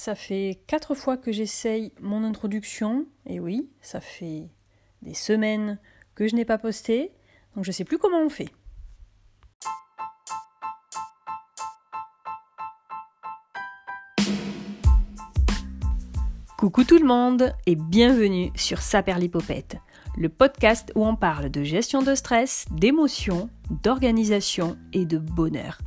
Ça fait quatre fois que j'essaye mon introduction, et oui, ça fait des semaines que je n'ai pas posté, donc je ne sais plus comment on fait. Coucou tout le monde et bienvenue sur Saperlipopette, le podcast où on parle de gestion de stress, d'émotions, d'organisation et de bonheur.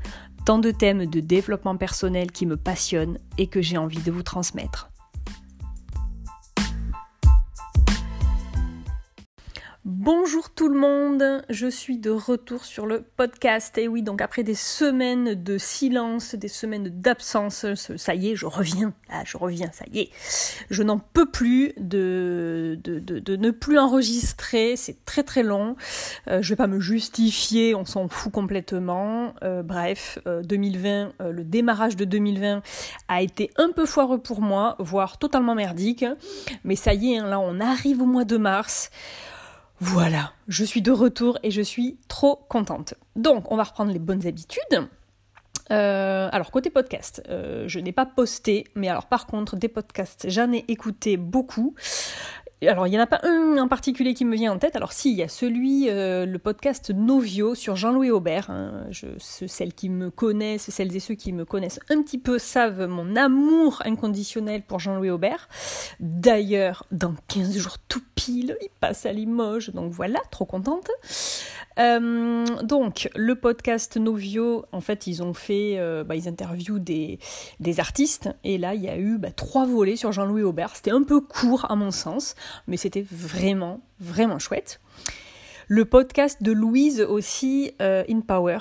Tant de thèmes de développement personnel qui me passionnent et que j'ai envie de vous transmettre. Bonjour tout le monde, je suis de retour sur le podcast. Et oui, donc après des semaines de silence, des semaines d'absence, ça y est, je reviens. Ah, je reviens, ça y est. Je n'en peux plus de, ne plus enregistrer, c'est très très long. Euh, je vais pas me justifier, on s'en fout complètement. Euh, bref, 2020, euh, le démarrage de 2020 a été un peu foireux pour moi, voire totalement merdique. Mais ça y est, hein, là on arrive au mois de mars. Voilà, je suis de retour et je suis trop contente. Donc, on va reprendre les bonnes habitudes. Euh, alors côté podcast, euh, je n'ai pas posté, mais alors par contre des podcasts, j'en ai écouté beaucoup alors il n'y en a pas un en particulier qui me vient en tête. Alors si, il y a celui, euh, le podcast Novio sur Jean-Louis Aubert. Hein. Celles qui me connaissent, celles et ceux qui me connaissent un petit peu savent mon amour inconditionnel pour Jean-Louis Aubert. D'ailleurs, dans 15 jours tout pile, il passe à Limoges. Donc voilà, trop contente. Euh, donc le podcast Novio, en fait, ils ont fait, euh, bah, ils interviewent des, des, artistes. Et là, il y a eu bah, trois volets sur Jean-Louis Aubert. C'était un peu court à mon sens mais c'était vraiment, vraiment chouette. Le podcast de Louise aussi, euh, In Power,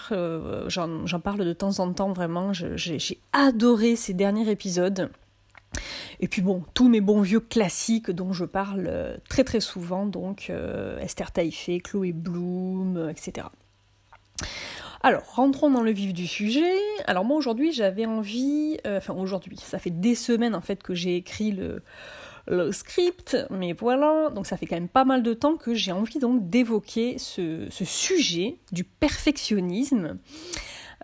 j'en parle de temps en temps vraiment, j'ai adoré ces derniers épisodes. Et puis bon, tous mes bons vieux classiques dont je parle euh, très très souvent, donc Esther Taïfé, Chloé Bloom, etc. Alors, rentrons dans le vif du sujet. Alors moi aujourd'hui j'avais envie, enfin aujourd'hui, ça fait des semaines en fait que j'ai écrit le, script, mais voilà, donc ça fait quand même pas mal de temps que j'ai envie donc d'évoquer ce, sujet du perfectionnisme.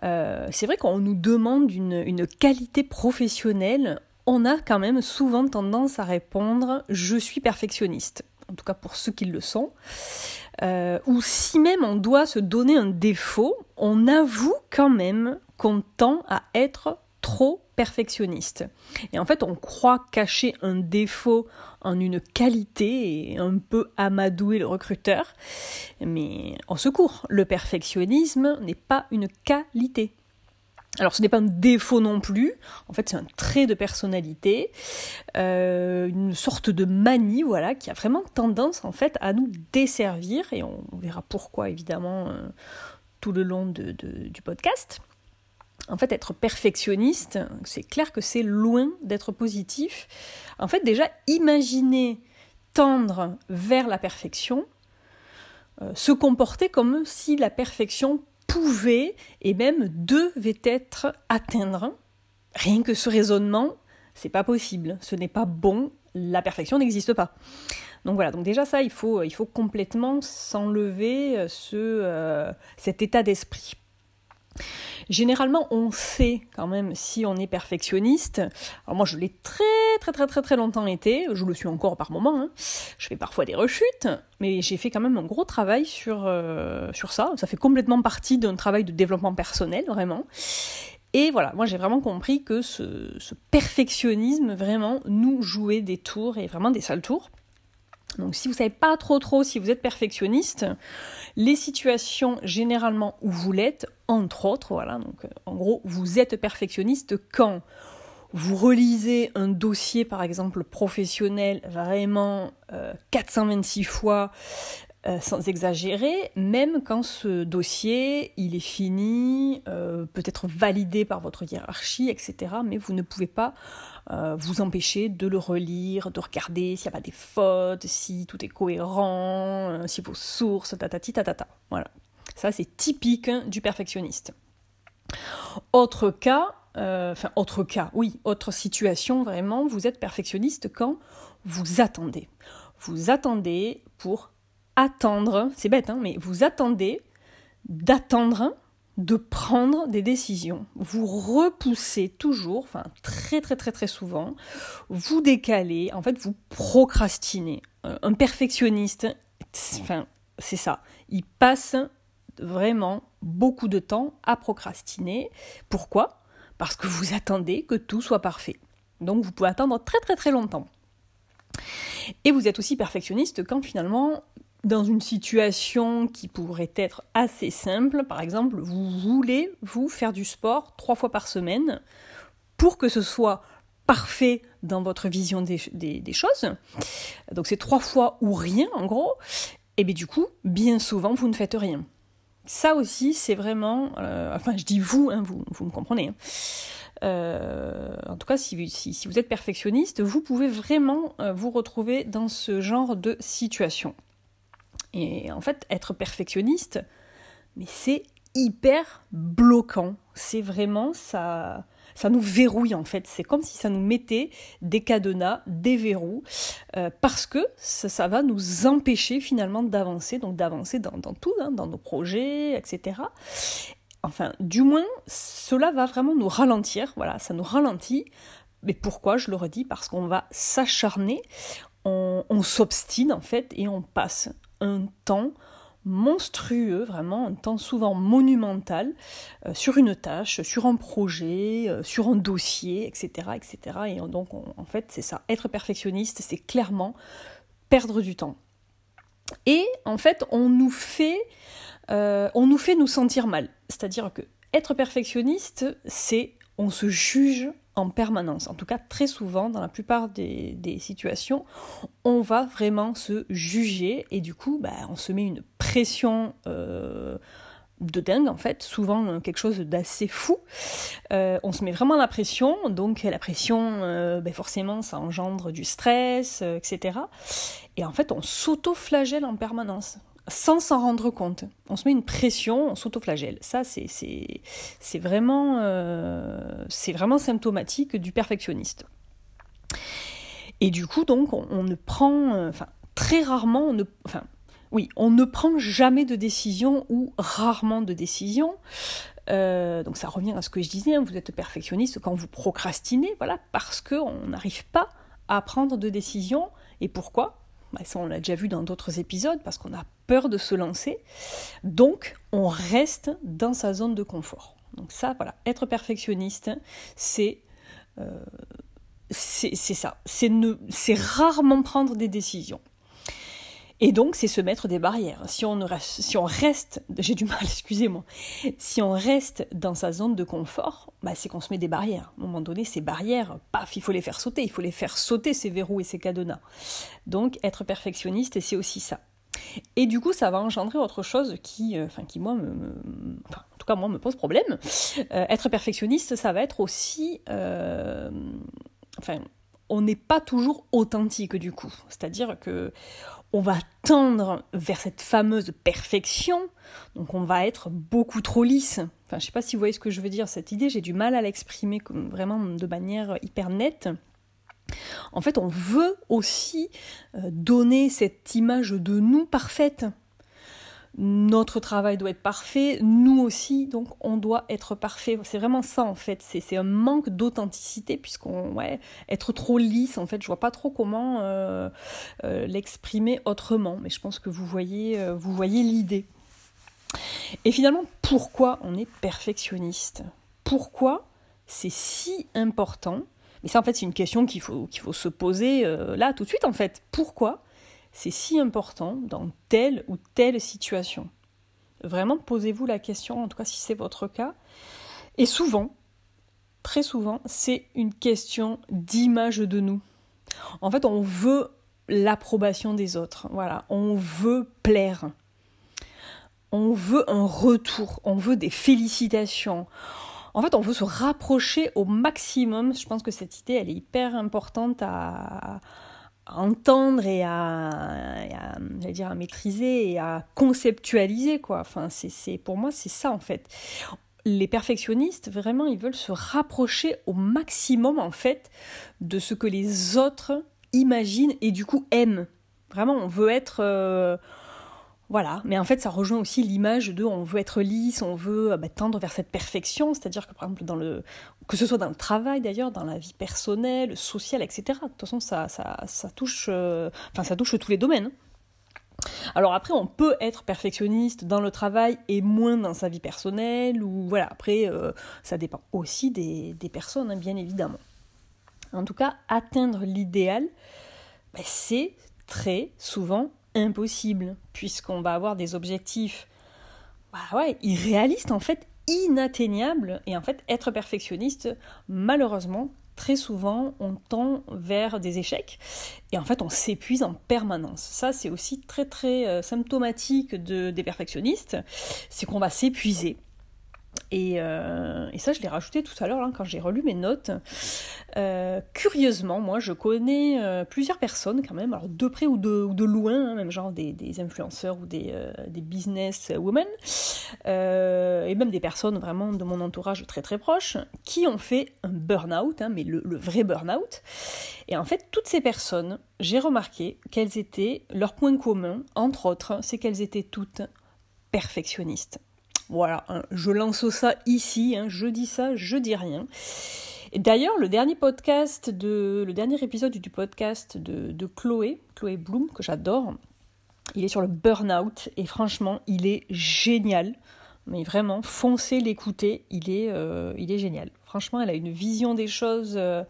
Euh, c'est vrai qu'on nous demande une, qualité professionnelle, on a quand même souvent tendance à répondre je suis perfectionniste, en tout cas pour ceux qui le sont. Euh, ou si même on doit se donner un défaut, on avoue quand même qu'on tend à être trop perfectionniste. Et en fait, on croit cacher un défaut en une qualité et un peu amadouer le recruteur. Mais en secours, le perfectionnisme n'est pas une qualité. Alors ce n'est pas un défaut non plus, en fait c'est un trait de personnalité, euh, une sorte de manie, voilà, qui a vraiment tendance en fait à nous desservir, et on verra pourquoi évidemment euh, tout le long du podcast. En fait, être perfectionniste, c'est clair que c'est loin d'être positif. En fait, déjà, imaginer tendre vers la perfection, euh, se comporter comme si la perfection pouvait et même devait être atteindre. Rien que ce raisonnement, c'est pas possible, ce n'est pas bon, la perfection n'existe pas. Donc voilà, donc déjà ça, il faut, il faut complètement s'enlever euh, ce, euh, cet état d'esprit. Généralement, on sait quand même si on est perfectionniste. Alors moi, je l'ai très très très très très longtemps été. Je le suis encore par moments. Hein. Je fais parfois des rechutes, mais j'ai fait quand même un gros travail sur, euh, sur ça. Ça fait complètement partie d'un travail de développement personnel, vraiment. Et voilà, moi j'ai vraiment compris que ce, ce perfectionnisme vraiment nous jouait des tours et vraiment des sales tours. Donc si vous savez pas trop trop si vous êtes perfectionniste, les situations généralement où vous l'êtes, entre autres, voilà, donc euh, en gros, vous êtes perfectionniste quand vous relisez un dossier par exemple professionnel vraiment 426 euh, fois euh, sans exagérer, même quand ce dossier il est fini, peut-être validé par votre hiérarchie, etc. Mais vous ne pouvez pas euh, vous empêcher de le relire, de regarder s'il n'y a pas des fautes, si tout est cohérent, euh, si vos sources, tatati tatata. Voilà. Ça, c'est typique du perfectionniste. Autre cas, euh, enfin, autre cas, oui, autre situation vraiment, vous êtes perfectionniste quand vous attendez. Vous attendez pour attendre, c'est bête, hein, mais vous attendez d'attendre de prendre des décisions. Vous repoussez toujours, enfin très très très très souvent, vous décalez, en fait vous procrastinez. Euh, un perfectionniste, c'est ça, il passe vraiment beaucoup de temps à procrastiner. Pourquoi? Parce que vous attendez que tout soit parfait. Donc vous pouvez attendre très très très longtemps. Et vous êtes aussi perfectionniste quand finalement dans une situation qui pourrait être assez simple, par exemple, vous voulez vous faire du sport trois fois par semaine pour que ce soit parfait dans votre vision des, choses. Donc c'est trois fois ou rien en gros. Et bien du coup, bien souvent, vous ne faites rien. Ça aussi, c'est vraiment... Euh, enfin, je dis vous, hein, vous, vous me comprenez. Hein. Euh, en tout cas, si, vous êtes perfectionniste, vous pouvez vraiment euh, vous retrouver dans ce genre de situation. Et en fait, être perfectionniste, mais c'est hyper bloquant. C'est vraiment ça ça nous verrouille en fait. C'est comme si ça nous mettait des cadenas, des verrous, euh, parce que ça, va nous empêcher finalement d'avancer, donc d'avancer dans, tout, hein, dans nos projets, etc. Enfin, du moins, cela va vraiment nous ralentir. Voilà, ça nous ralentit. Mais pourquoi Je le redis, parce qu'on va s'acharner, on s'obstine en fait et on passe un temps monstrueux, vraiment un temps souvent monumental, euh, sur une tâche, sur un projet, euh, sur un dossier, etc. etc. Et donc en fait c'est ça, être perfectionniste, c'est clairement perdre du temps. Et en fait on nous fait, euh, on nous fait nous sentir mal. C'est-à-dire que être perfectionniste, c'est on se juge en permanence. En tout cas, très souvent, dans la plupart des, situations, on va vraiment se juger et du coup, bah, on se met une pression euh, de dingue, en fait, souvent euh, quelque chose d'assez fou. Euh, on se met vraiment la pression, donc la pression, bah, forcément, ça engendre du stress, etc. Et en fait, on s'auto-flagelle en permanence sans s'en rendre compte. On se met une pression, on s'autoflagelle. Ça, c'est, euh, vraiment symptomatique du perfectionniste. Et du coup, donc, on, ne prend, euh, enfin, très rarement, on ne, enfin, on ne prend jamais de décision ou rarement de décision. Euh, donc ça revient à ce que je disais, hein, vous êtes perfectionniste quand vous procrastinez, voilà, parce qu'on n'arrive pas à prendre de décision. Et pourquoi? Bah, ça, on l'a déjà vu dans d'autres épisodes, parce qu'on a peur de se lancer. Donc, on reste dans sa zone de confort. Donc ça, voilà, être perfectionniste, c'est euh, c'est ça. C'est rarement prendre des décisions. Et donc, c'est se mettre des barrières. Si on, reste, j'ai du mal, excusez-moi, si on reste dans sa zone de confort, bah, c'est qu'on se met des barrières. À un moment donné, ces barrières, paf, il faut les faire sauter, il faut les faire sauter, ces verrous et ces cadenas. Donc, être perfectionniste, c'est aussi ça. Et du coup, ça va engendrer autre chose qui, euh, enfin, qui moi, en tout cas, moi, me pose problème. Euh, être perfectionniste, ça va être aussi, euh, enfin, on n'est pas toujours authentique du coup. C'est-à-dire que on va tendre vers cette fameuse perfection, donc on va être beaucoup trop lisse. Enfin, je sais pas si vous voyez ce que je veux dire, cette idée, j'ai du mal à l'exprimer vraiment de manière hyper nette. En fait, on veut aussi euh, donner cette image de nous parfaite notre travail doit être parfait, nous aussi, donc on doit être parfait. C'est vraiment ça en fait, c'est un manque d'authenticité puisqu'on ouais, être trop lisse en fait, je vois pas trop comment euh, euh, l'exprimer autrement, mais je pense que vous voyez, euh, vous voyez l'idée. Et finalement, pourquoi on est perfectionniste? Pourquoi c'est si important? Mais ça en fait c'est une question qu'il faut se poser là tout de suite en fait. Pourquoi c'est si important dans telle ou telle situation Vraiment, posez-vous la question, en tout cas si c'est votre cas. Et souvent, très souvent, c'est une question d'image de nous. En fait, on veut l'approbation des autres. Voilà, on veut plaire. On veut un retour, on veut des félicitations. En fait, on veut se rapprocher au maximum. Je pense que cette idée, elle est hyper importante à, entendre et à, dire, à maîtriser et à conceptualiser quoi. Enfin, c'est pour moi c'est ça en fait. Les perfectionnistes vraiment ils veulent se rapprocher au maximum en fait de ce que les autres imaginent et du coup aiment. Vraiment, on veut être euh, Voilà, mais en fait, ça rejoint aussi l'image de on veut être lisse, on veut bah, tendre vers cette perfection, c'est-à-dire que par exemple, que ce soit dans le travail d'ailleurs, dans la vie personnelle, sociale, etc. De toute façon, ça, touche, euh, enfin, ça tous les domaines. Alors après, on peut être perfectionniste dans le travail et moins dans sa vie personnelle, ou voilà, après, euh, ça dépend aussi des, personnes, hein, bien évidemment. En tout cas, atteindre l'idéal, bah, c'est très souvent impossible, puisqu'on va avoir des objectifs bah ouais, irréalistes, en fait, inatteignables. Et en fait, être perfectionniste, malheureusement, très souvent, on tend vers des échecs et en fait, on s'épuise en permanence. Ça, c'est aussi très très euh, symptomatique de, des perfectionnistes, c'est qu'on va s'épuiser euh, et, ça, je l'ai rajouté tout à l'heure quand j'ai relu mes notes. Euh, curieusement, moi, je connais euh, plusieurs personnes quand même, alors de près ou de, ou de loin, hein, même genre des, influenceurs ou des, des business women, et même des personnes vraiment de mon entourage très très proche, qui ont fait un burn-out, hein, mais le, le vrai burn-out. Et en fait, toutes ces personnes, j'ai remarqué qu'elles étaient, leur point commun, entre autres, c'est qu'elles étaient toutes perfectionnistes. Voilà, hein, je lance ça ici, hein, je dis ça, je dis rien. D'ailleurs, le dernier podcast de, le dernier épisode du podcast de, Chloé, Chloé Bloom, que j'adore, il est sur le burn-out et franchement, il est génial. Mais vraiment, foncez l'écouter, il est, euh, génial. Franchement, elle a une vision des choses. Euh,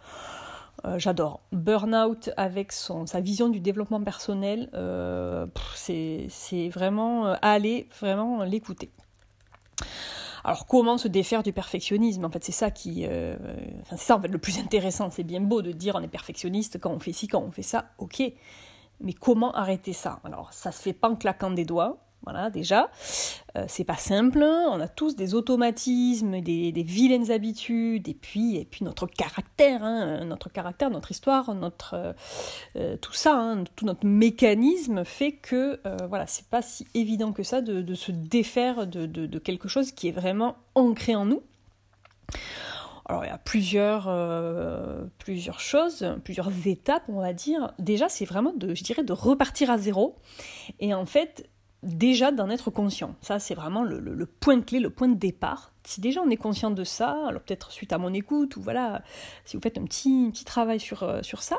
euh, j'adore. Burnout avec son, sa vision du développement personnel, c'est vraiment aller vraiment l'écouter. Alors comment se défaire du perfectionnisme? En fait, c'est ça qui, euh, c'est ça en fait le plus intéressant. C'est bien beau de dire on est perfectionniste quand on fait ci, quand on fait ça, ok. Mais comment arrêter ça? Alors ça se fait pas en claquant des doigts. Voilà, déjà, euh, c'est pas simple. On a tous des automatismes, des, vilaines habitudes, et puis, et puis notre caractère, hein, notre histoire, notre euh, euh, tout ça, hein, tout notre mécanisme fait que voilà, c'est pas si évident que ça de, se défaire de, de, quelque chose qui est vraiment ancré en nous. Alors il y a plusieurs, plusieurs choses, plusieurs étapes, on va dire. Déjà, c'est vraiment de, je dirais, de repartir à zéro. Et en fait, déjà d'en être conscient. Ça, c'est vraiment le, point clé, le point de départ. Si déjà on est conscient de ça, alors peut-être suite à mon écoute, ou voilà, si vous faites un petit, travail sur, euh, ça,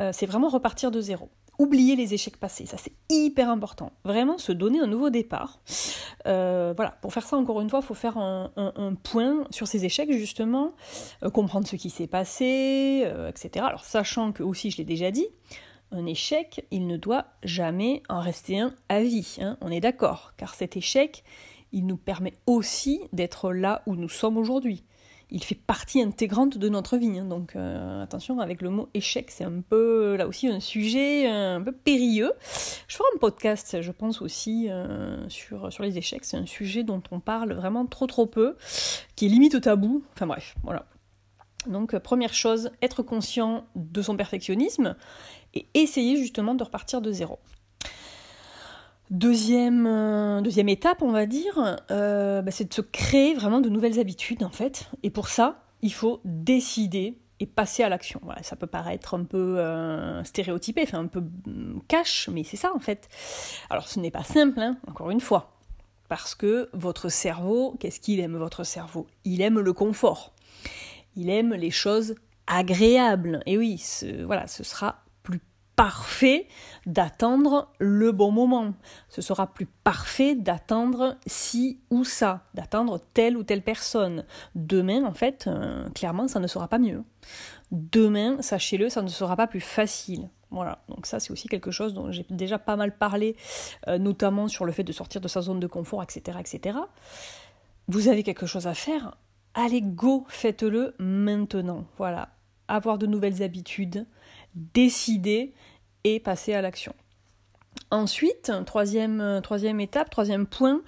euh, c'est vraiment repartir de zéro. Oublier les échecs passés, ça c'est hyper important. Vraiment se donner un nouveau départ. Euh, voilà, pour faire ça encore une fois, il faut faire un, point sur ces échecs justement, comprendre ce qui s'est passé, etc. Alors sachant que aussi, je l'ai déjà dit, un échec, il ne doit jamais en rester un à vie. Hein, on est d'accord, car cet échec, il nous permet aussi d'être là où nous sommes aujourd'hui. Il fait partie intégrante de notre vie. Hein, donc euh, attention avec le mot échec, c'est un peu là aussi un sujet un peu périlleux. Je ferai un podcast, je pense aussi euh, sur, sur les échecs. C'est un sujet dont on parle vraiment trop trop peu, qui est limite tabou. Enfin bref, voilà. Donc première chose, être conscient de son perfectionnisme et essayer justement de repartir de zéro. Deuxième, euh, deuxième étape, on va dire, euh, bah, c'est de se créer vraiment de nouvelles habitudes en fait. Et pour ça, il faut décider et passer à l'action. Voilà, ça peut paraître un peu euh, stéréotypé, enfin un peu mm, cash, mais c'est ça en fait. Alors ce n'est pas simple, hein, encore une fois, parce que votre cerveau, qu'est-ce qu'il aime votre cerveau? Il aime le confort. Il aime les choses agréables. Et oui, voilà, ce sera parfait d'attendre le bon moment. Ce sera plus parfait d'attendre ci ou ça, d'attendre telle ou telle personne. Demain, en fait, euh, clairement, ça ne sera pas mieux. Demain, sachez-le, ça ne sera pas plus facile. Voilà, donc ça c'est aussi quelque chose dont j'ai déjà pas mal parlé, euh, notamment sur le fait de sortir de sa zone de confort, etc., etc. Vous avez quelque chose à faire, allez go, faites-le maintenant. Voilà, avoir de nouvelles habitudes, décider et passer à l'action. Ensuite, troisième, étape, troisième point.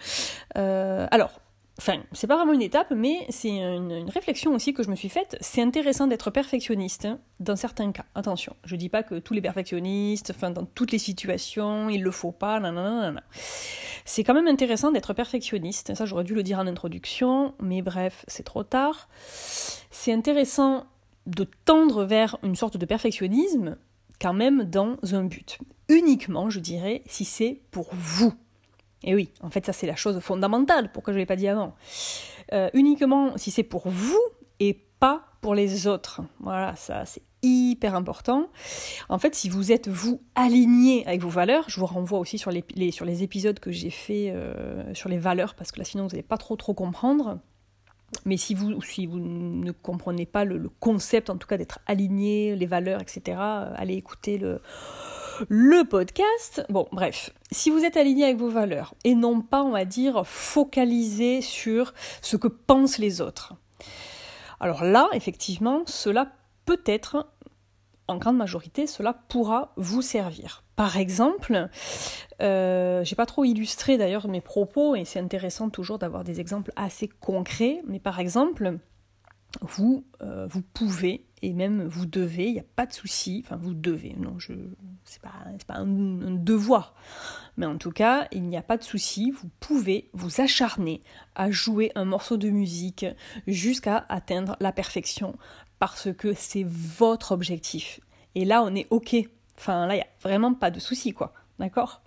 Euh, alors, enfin, c'est pas vraiment une étape, mais c'est une, réflexion aussi que je me suis faite. C'est intéressant d'être perfectionniste hein, dans certains cas. Attention, je dis pas que tous les perfectionnistes, enfin, dans toutes les situations, il le faut pas, nanana. C'est quand même intéressant d'être perfectionniste. Ça, j'aurais dû le dire en introduction, mais bref, c'est trop tard. C'est intéressant de tendre vers une sorte de perfectionnisme quand même dans un but. Uniquement, je dirais, si c'est pour vous. Et oui, en fait, ça c'est la chose fondamentale, pourquoi je ne l'ai pas dit avant. Euh, uniquement si c'est pour vous et pas pour les autres. Voilà, ça c'est hyper important. En fait, si vous êtes vous aligné avec vos valeurs, je vous renvoie aussi sur les, épisodes que j'ai fait euh, sur les valeurs, parce que là sinon vous n'allez pas trop trop comprendre. Mais si vous, ne comprenez pas le, concept, en tout cas d'être aligné, les valeurs, etc., euh, allez écouter le, le podcast. Bon, bref, si vous êtes aligné avec vos valeurs et non pas, on va dire, focalisé sur ce que pensent les autres. Alors là, effectivement, cela peut être, en grande majorité, cela pourra vous servir. Par exemple, euh, j'ai pas trop illustré d'ailleurs mes propos et c'est intéressant toujours d'avoir des exemples assez concrets, mais par exemple, vous, euh, pouvez et même vous devez, il n'y a pas de souci, enfin vous devez, non, je c'est pas, pas un, devoir, mais en tout cas, il n'y a pas de souci, vous pouvez vous acharner à jouer un morceau de musique jusqu'à atteindre la perfection parce que c'est votre objectif. Et là, on est OK Enfin, là, il n'y a vraiment pas de souci, quoi. D'accord?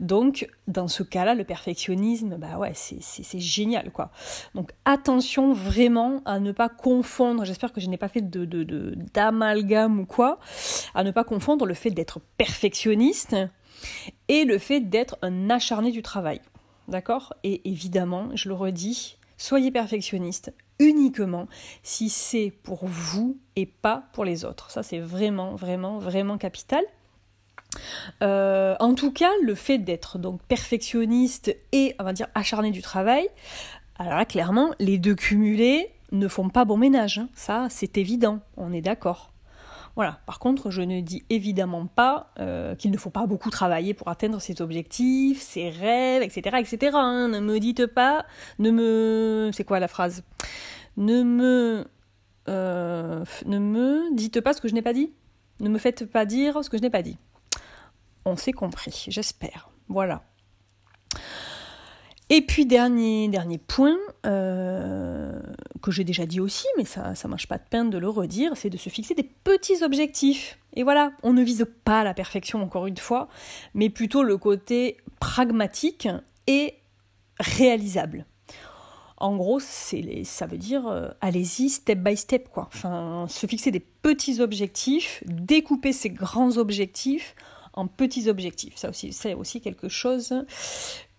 Donc, dans ce cas-là, le perfectionnisme, bah ouais, c'est génial, quoi. Donc, attention vraiment à ne pas confondre, j'espère que je n'ai pas fait d'amalgame de, ou quoi, à ne pas confondre le fait d'être perfectionniste et le fait d'être un acharné du travail. D'accord? Et évidemment, je le redis, soyez perfectionniste uniquement si c'est pour vous et pas pour les autres. Ça, c'est vraiment, vraiment, vraiment capital. Euh, en tout cas, le fait d'être donc perfectionniste et, on va dire, acharné du travail, alors là, clairement, les deux cumulés ne font pas bon ménage. Hein. Ça, c'est évident, on est d'accord. Voilà. Par contre, je ne dis évidemment pas euh, qu'il ne faut pas beaucoup travailler pour atteindre ses objectifs, ses rêves, etc., etc. Hein. Ne me dites pas, ne me, c'est quoi la phrase? Ne me, euh, ne me dites pas ce que je n'ai pas dit. Ne me faites pas dire ce que je n'ai pas dit. On s'est compris, j'espère. Voilà. Et puis dernier, dernier point, euh, que j'ai déjà dit aussi, mais ça ne marche pas de peine de le redire, c'est de se fixer des petits objectifs. Et voilà, on ne vise pas la perfection encore une fois, mais plutôt le côté pragmatique et réalisable. En gros, ça veut dire euh, allez-y step by step quoi. Enfin, se fixer des petits objectifs, découper ces grands objectifs en petits objectifs. Ça aussi, c'est aussi quelque chose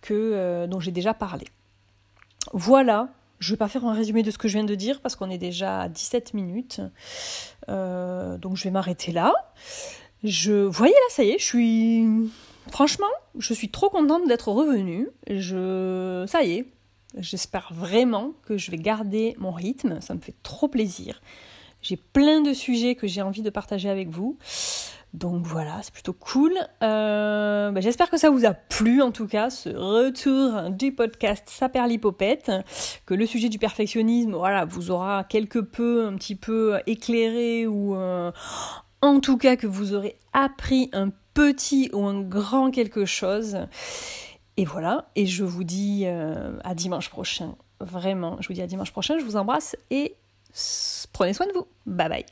que, euh, dont j'ai déjà parlé. Voilà, je ne vais pas faire un résumé de ce que je viens de dire parce qu'on est déjà à 17 minutes. Euh, donc je vais m'arrêter là. Je voyez là, ça y est, je suis franchement, je suis trop contente d'être revenue. Je ça y est, j'espère vraiment que je vais garder mon rythme, ça me fait trop plaisir. J'ai plein de sujets que j'ai envie de partager avec vous. Donc voilà, c'est plutôt cool. Euh, bah, j'espère que ça vous a plu en tout cas, ce retour du podcast Saperlipopette, que le sujet du perfectionnisme, voilà, vous aura quelque peu, un petit peu éclairé ou euh, en tout cas que vous aurez appris un petit ou un grand quelque chose. Et voilà, et je vous dis euh, à dimanche prochain. Vraiment, je vous dis à dimanche prochain, je vous embrasse et prenez soin de vous. Bye bye.